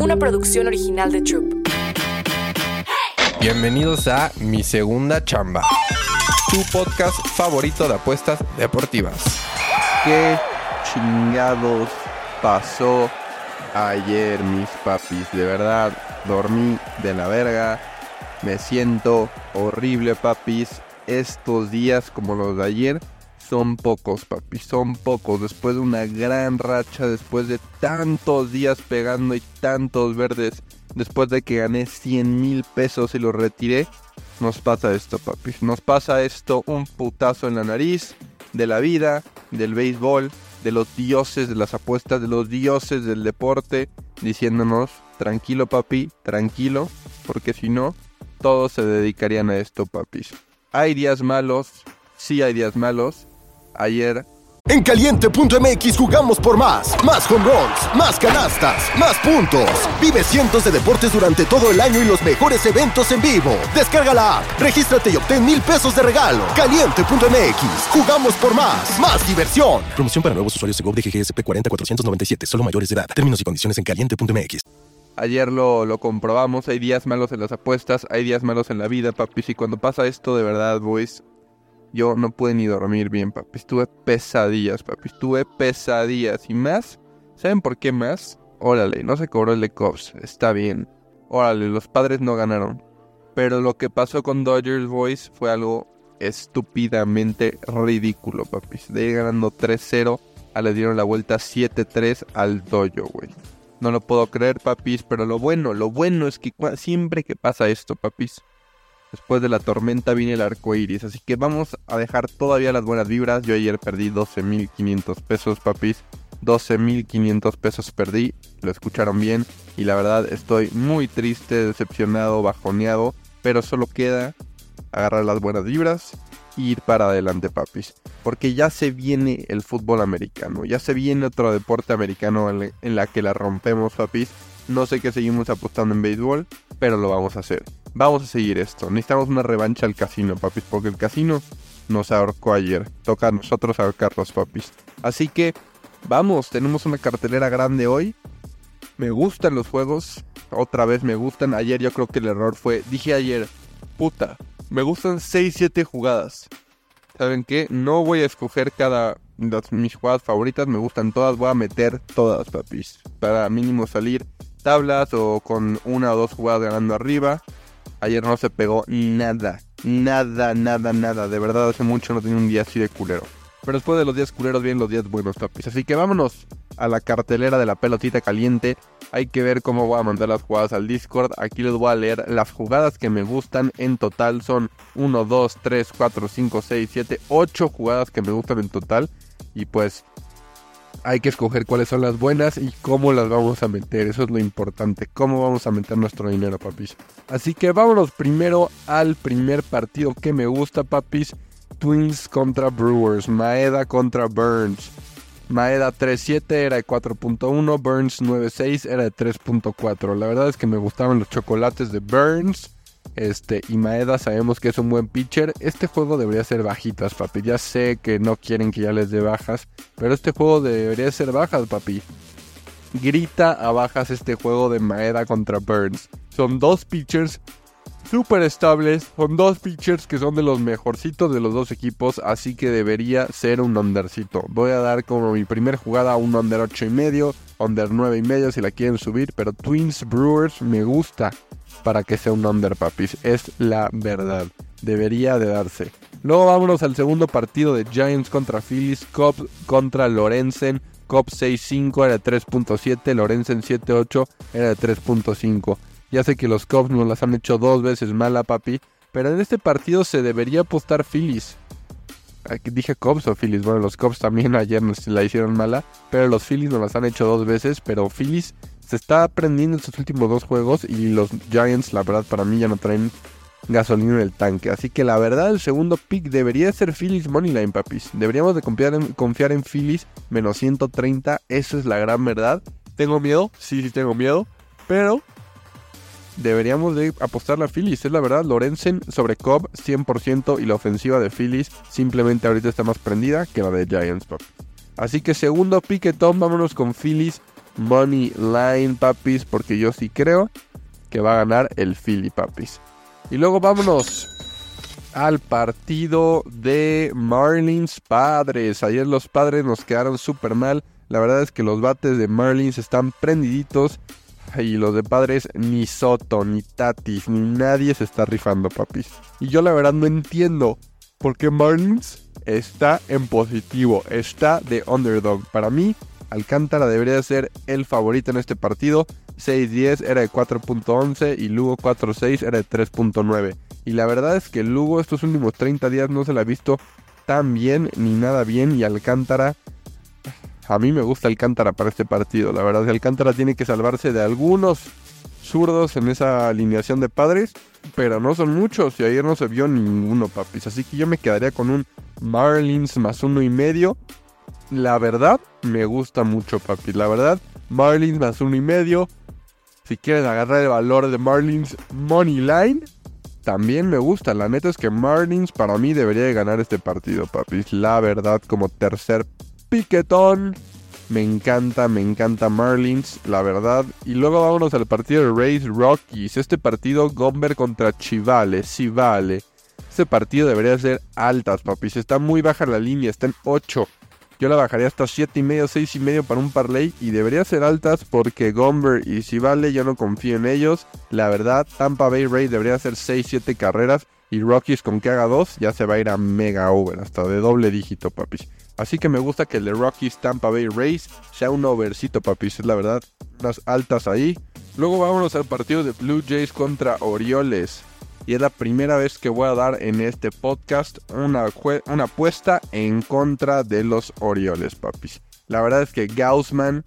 una producción original de Troop. Bienvenidos a Mi Segunda Chamba, tu podcast favorito de apuestas deportivas. ¿Qué chingados pasó ayer, mis papis? De verdad, dormí de la verga. Me siento horrible, papis. Estos días como los de ayer son pocos, papis. Son pocos. Después de una gran racha, después de tantos días pegando y tantos verdes, después de que gané 100 mil pesos y los retiré, nos pasa esto, papis. Nos pasa esto, un putazo en la nariz de la vida, del béisbol, de los dioses de las apuestas, de los dioses del deporte, diciéndonos, tranquilo papi, tranquilo, porque si no, todos se dedicarían a esto, papis. Hay días malos, sí hay días malos. Ayer En caliente.mx jugamos por más. Más home runs, más canastas, más puntos. Vive cientos de deportes durante todo el año y los mejores eventos en vivo. Descarga la app, regístrate y obtén mil pesos de regalo. Caliente.mx, jugamos por más. Más diversión. Promoción para nuevos usuarios de GOV de GGSP 40497, solo mayores de edad. Términos y condiciones en caliente.mx. Ayer lo, lo comprobamos, hay días malos en las apuestas, hay días malos en la vida, papis. Y cuando pasa esto, de verdad, boys, yo no pude ni dormir bien, papis. Tuve pesadillas, papis. Tuve pesadillas. Y más, ¿saben por qué más? Órale, no se cobró el de Cubs, está bien. Órale, los padres no ganaron. Pero lo que pasó con Dodgers Boys fue algo estúpidamente ridículo, papis. De ir ganando 3-0, a le dieron la vuelta 7-3 al dojo, güey. No lo puedo creer, papis, pero lo bueno, lo bueno es que siempre que pasa esto, papis, después de la tormenta viene el arco iris. Así que vamos a dejar todavía las buenas vibras. Yo ayer perdí 12.500 pesos, papis. 12.500 pesos perdí, lo escucharon bien. Y la verdad estoy muy triste, decepcionado, bajoneado. Pero solo queda agarrar las buenas vibras e ir para adelante, papis. Porque ya se viene el fútbol americano. Ya se viene otro deporte americano en, en la que la rompemos, papis. No sé qué seguimos apostando en béisbol, pero lo vamos a hacer. Vamos a seguir esto. Necesitamos una revancha al casino, papis, porque el casino nos ahorcó ayer. Toca a nosotros ahorcarlos, papis. Así que, vamos, tenemos una cartelera grande hoy. Me gustan los juegos. Otra vez me gustan. Ayer yo creo que el error fue, dije ayer, puta, me gustan 6-7 jugadas. ¿Saben qué? No voy a escoger cada las, mis jugadas favoritas, me gustan todas, voy a meter todas, papis. Para mínimo salir tablas o con una o dos jugadas ganando arriba. Ayer no se pegó nada, nada, nada, nada. De verdad hace mucho no tenía un día así de culero. Pero después de los días culeros vienen los días buenos, papis. Así que vámonos a la cartelera de la pelotita caliente. Hay que ver cómo voy a mandar las jugadas al Discord. Aquí les voy a leer las jugadas que me gustan. En total son 1, 2, 3, 4, 5, 6, 7, 8 jugadas que me gustan en total. Y pues hay que escoger cuáles son las buenas y cómo las vamos a meter. Eso es lo importante. Cómo vamos a meter nuestro dinero, papis. Así que vámonos primero al primer partido que me gusta, papis. Twins contra Brewers. Maeda contra Burns. Maeda 3.7 era de 4.1, Burns 9.6 era de 3.4. La verdad es que me gustaban los chocolates de Burns. Este, y Maeda sabemos que es un buen pitcher. Este juego debería ser bajitas, papi. Ya sé que no quieren que ya les dé bajas. Pero este juego debería ser bajas, papi. Grita a bajas este juego de Maeda contra Burns. Son dos pitchers súper estables. Son dos pitchers que son de los mejorcitos de los dos equipos. Así que debería ser un undercito. Voy a dar como mi primer jugada un under 8 y medio. Under 9 y medio si la quieren subir. Pero Twins Brewers me gusta para que sea un under, papis. Es la verdad. Debería de darse. Luego vámonos al segundo partido de Giants contra Phillies. Cubs contra Lorenzen. Cubs 6-5 era de 3.7. Lorenzen 7-8 era de 3.5. Ya sé que los Cubs nos las han hecho dos veces mala, papi. Pero en este partido se debería apostar Phillies. Dije Cubs o Phillies. Bueno, los Cubs también ayer nos la hicieron mala. Pero los Phillies nos las han hecho dos veces. Pero Phillies se está aprendiendo estos últimos dos juegos. Y los Giants, la verdad, para mí ya no traen gasolina en el tanque. Así que la verdad, el segundo pick debería ser Phillies Moneyline, papis. Deberíamos de confiar en, confiar en Phillies menos 130. Eso es la gran verdad. ¿Tengo miedo? Sí, sí tengo miedo. Pero deberíamos de apostar a Phillies. Es la verdad, Lorenzen sobre Cobb 100% y la ofensiva de Phillies simplemente ahorita está más prendida que la de Giants. Así que segundo pique Tom, vámonos con Phillies money line, papis, porque yo sí creo que va a ganar el Philly, papis. Y luego vámonos al partido de Marlins Padres. Ayer los Padres nos quedaron súper mal. La verdad es que los bates de Marlins están prendiditos. Y los de Padres ni Soto, ni Tatis, ni nadie se está rifando, papis. Y yo la verdad no entiendo por qué Marlins está en positivo, está de underdog. Para mí, Alcántara debería ser el favorito en este partido. 6-10 era de 4.11 y Lugo 4-6 era de 3.9. Y la verdad es que Lugo estos últimos 30 días no se le ha visto tan bien ni nada bien y Alcántara... A mí me gusta Alcántara para este partido. La verdad es que Alcántara tiene que salvarse de algunos zurdos en esa alineación de padres, pero no son muchos y ayer no se vio ninguno, papis. Así que yo me quedaría con un Marlins más uno y medio. La verdad, me gusta mucho, papis. La verdad, Marlins más uno y medio. Si quieren agarrar el valor de Marlins Money Line, también me gusta. La neta es que Marlins para mí debería de ganar este partido, papis. La verdad, como tercer piquetón. Me encanta, me encanta Marlins, la verdad. Y luego vámonos al partido de Rays Rockies. Este partido Gomber contra Chivale, sí vale. Este partido debería ser altas, papis. Está muy baja la línea, está en 8. Yo la bajaría hasta 7 y medio, 6 y medio para un parlay. Y debería ser altas porque Gomber y Chivale yo no confío en ellos. La verdad, Tampa Bay Rays debería ser 6, 7 carreras. Y Rockies con que haga 2 ya se va a ir a mega over, hasta de doble dígito, papis. Así que me gusta que el de Rockies Tampa Bay Rays sea un overcito, papis. Es la verdad, unas altas ahí. Luego vámonos al partido de Blue Jays contra Orioles. Y es la primera vez que voy a dar en este podcast una, una apuesta en contra de los Orioles, papis. La verdad es que Gaussman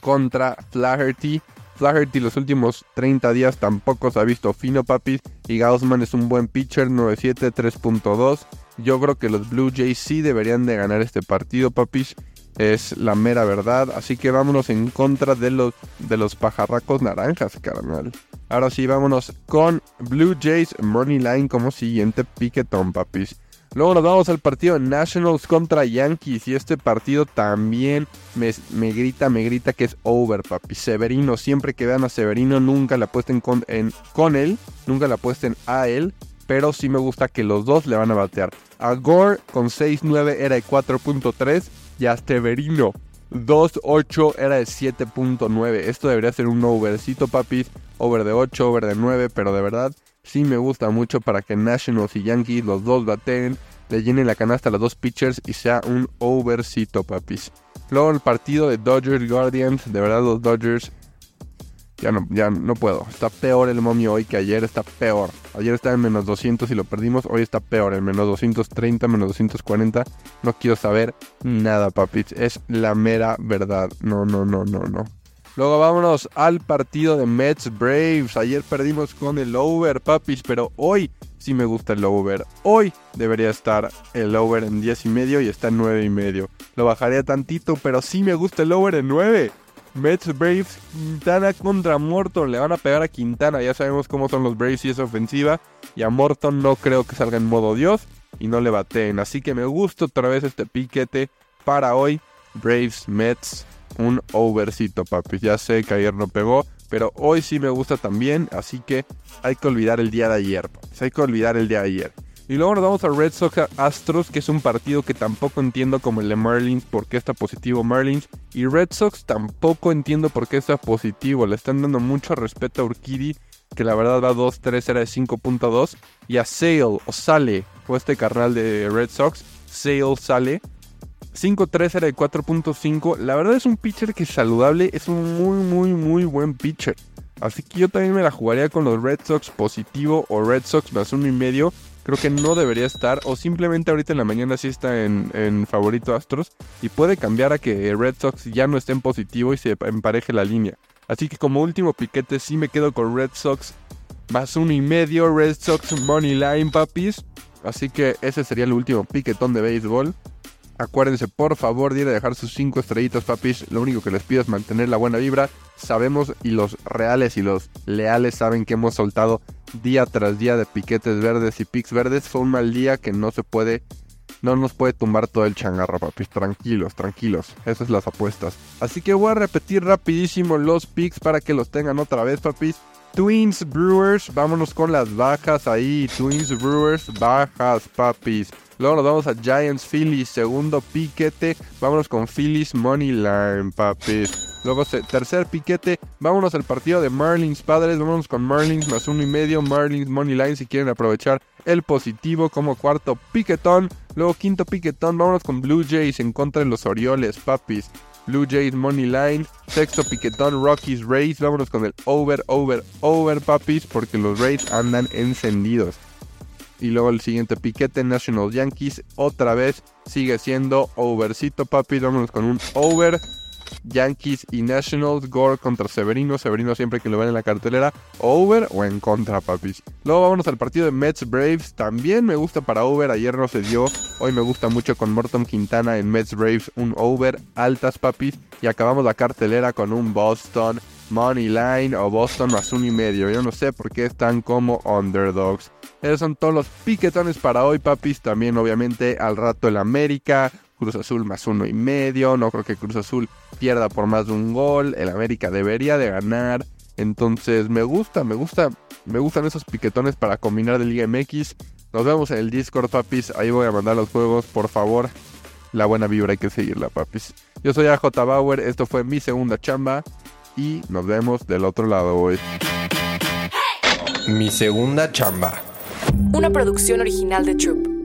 contra Flaherty. Flaherty los últimos 30 días tampoco se ha visto fino, papis. Y Gaussman es un buen pitcher, 9-7, 3.2. Yo creo que los Blue Jays sí deberían de ganar este partido, papis. Es la mera verdad. Así que vámonos en contra de los, de los pajarracos naranjas, carnal. Ahora sí, vámonos con Blue Jays Money Line como siguiente piquetón, papis. Luego nos vamos al partido Nationals contra Yankees. Y este partido también me, grita, me grita que es over, papi. Severino, siempre que vean a Severino, nunca le apuesten con, en, con él. Nunca le apuesten a él. Pero sí me gusta que los dos le van a batear. A Gore con 6-9 era de 4.3. Y a Severino 2-8 era de 7.9. Esto debería ser un overcito, papis. Over de 8, over de 9. Pero de verdad, sí me gusta mucho para que Nationals y Yankees los dos baten. Le llenen la canasta a los dos pitchers y sea un overcito, papis. Luego el partido de Dodgers Guardians. De verdad, los Dodgers ya no, ya no puedo. Está peor el momio hoy que ayer. Está peor. Ayer estaba en menos 200 y lo perdimos. Hoy está peor. En menos 230, menos 240. No quiero saber nada, papis. Es la mera verdad. No, no, no, no, no. Luego vámonos al partido de Mets Braves. Ayer perdimos con el over, papis. Pero hoy sí me gusta el over. Hoy debería estar el over en 10 y medio y está en 9 y medio. Lo bajaría tantito, pero sí me gusta el over en 9. Mets Braves, Quintana contra Morton. Le van a pegar a Quintana. Ya sabemos cómo son los Braves y es ofensiva. Y a Morton no creo que salga en modo Dios. Y no le bateen. Así que me gusta otra vez este piquete para hoy. Braves, Mets, un overcito, papi. Ya sé que ayer no pegó. Pero hoy sí me gusta también. Así que hay que olvidar el día de ayer, papis. Hay que olvidar el día de ayer. Y luego nos vamos a Red Sox Astros, que es un partido que tampoco entiendo como el de Marlins, por qué está positivo Marlins. Y Red Sox tampoco entiendo por qué está positivo. Le están dando mucho respeto a Urquidy, que la verdad va 2-3, era de 5.2. Y a Sale, o Sale, o este carnal de Red Sox, Sale sale. 5-3 era de 4.5. La verdad es un pitcher que es saludable, es un muy, muy, muy buen pitcher. Así que yo también me la jugaría con los Red Sox positivo o Red Sox más uno y medio creo que no debería estar. O simplemente ahorita en la mañana sí está en, favorito Astros. Y puede cambiar a que Red Sox ya no esté en positivo y se empareje la línea. Así que como último piquete sí me quedo con Red Sox más uno y medio. Red Sox Money Line, papis. Así que ese sería el último piquetón de béisbol. Acuérdense por favor de dejar sus 5 estrellitas, papis. Lo único que les pido es mantener la buena vibra. Sabemos y los reales y los leales saben que hemos soltado día tras día de piquetes verdes y pics verdes. Fue un mal día que no se puede no nos puede tumbar todo el changarro, papis. Tranquilos, tranquilos. Esas son las apuestas. Así que voy a repetir rapidísimo los picks para que los tengan otra vez, papis. Twins Brewers, vámonos con las bajas ahí. Twins Brewers, bajas, papis. Luego nos vamos a Giants Phillies, segundo piquete. Vámonos con Phillies Money Line, papis. Luego tercer piquete, vámonos al partido de Marlins Padres. Vámonos con Marlins más uno y medio. Marlins Money Line si quieren aprovechar el positivo como cuarto piquetón. Luego quinto piquetón, vámonos con Blue Jays en contra de los Orioles, papis. Blue Jays Money Line. Sexto piquetón, Rockies Rays. Vámonos con el over, over, over, papis, porque los Rays andan encendidos. Y luego el siguiente piquete, National Yankees, otra vez sigue siendo overcito, papis. Vámonos con un over. Yankees y Nationals, Gore contra Severino, Severino siempre que lo ven en la cartelera, over o en contra, papis. Luego vámonos al partido de Mets Braves, también me gusta para over, ayer no se dio, hoy me gusta mucho con Morton Quintana en Mets Braves, un over, altas, papis, y acabamos la cartelera con un Boston Money Line o Boston más uno y medio, yo no sé por qué están como underdogs. Esos son todos los piquetones para hoy, papis. También, obviamente, al rato el América. Cruz Azul más uno y medio. No creo que Cruz Azul pierda por más de un gol. El América debería de ganar. Entonces me gusta, me gusta, me gustan esos piquetones para combinar de Liga MX. Nos vemos en el Discord, papis. Ahí voy a mandar los juegos, por favor. La buena vibra hay que seguirla, papis. Yo soy AJ Bauer, esto fue mi segunda chamba. Y nos vemos del otro lado hoy. Mi segunda chamba. Una producción original de Troop.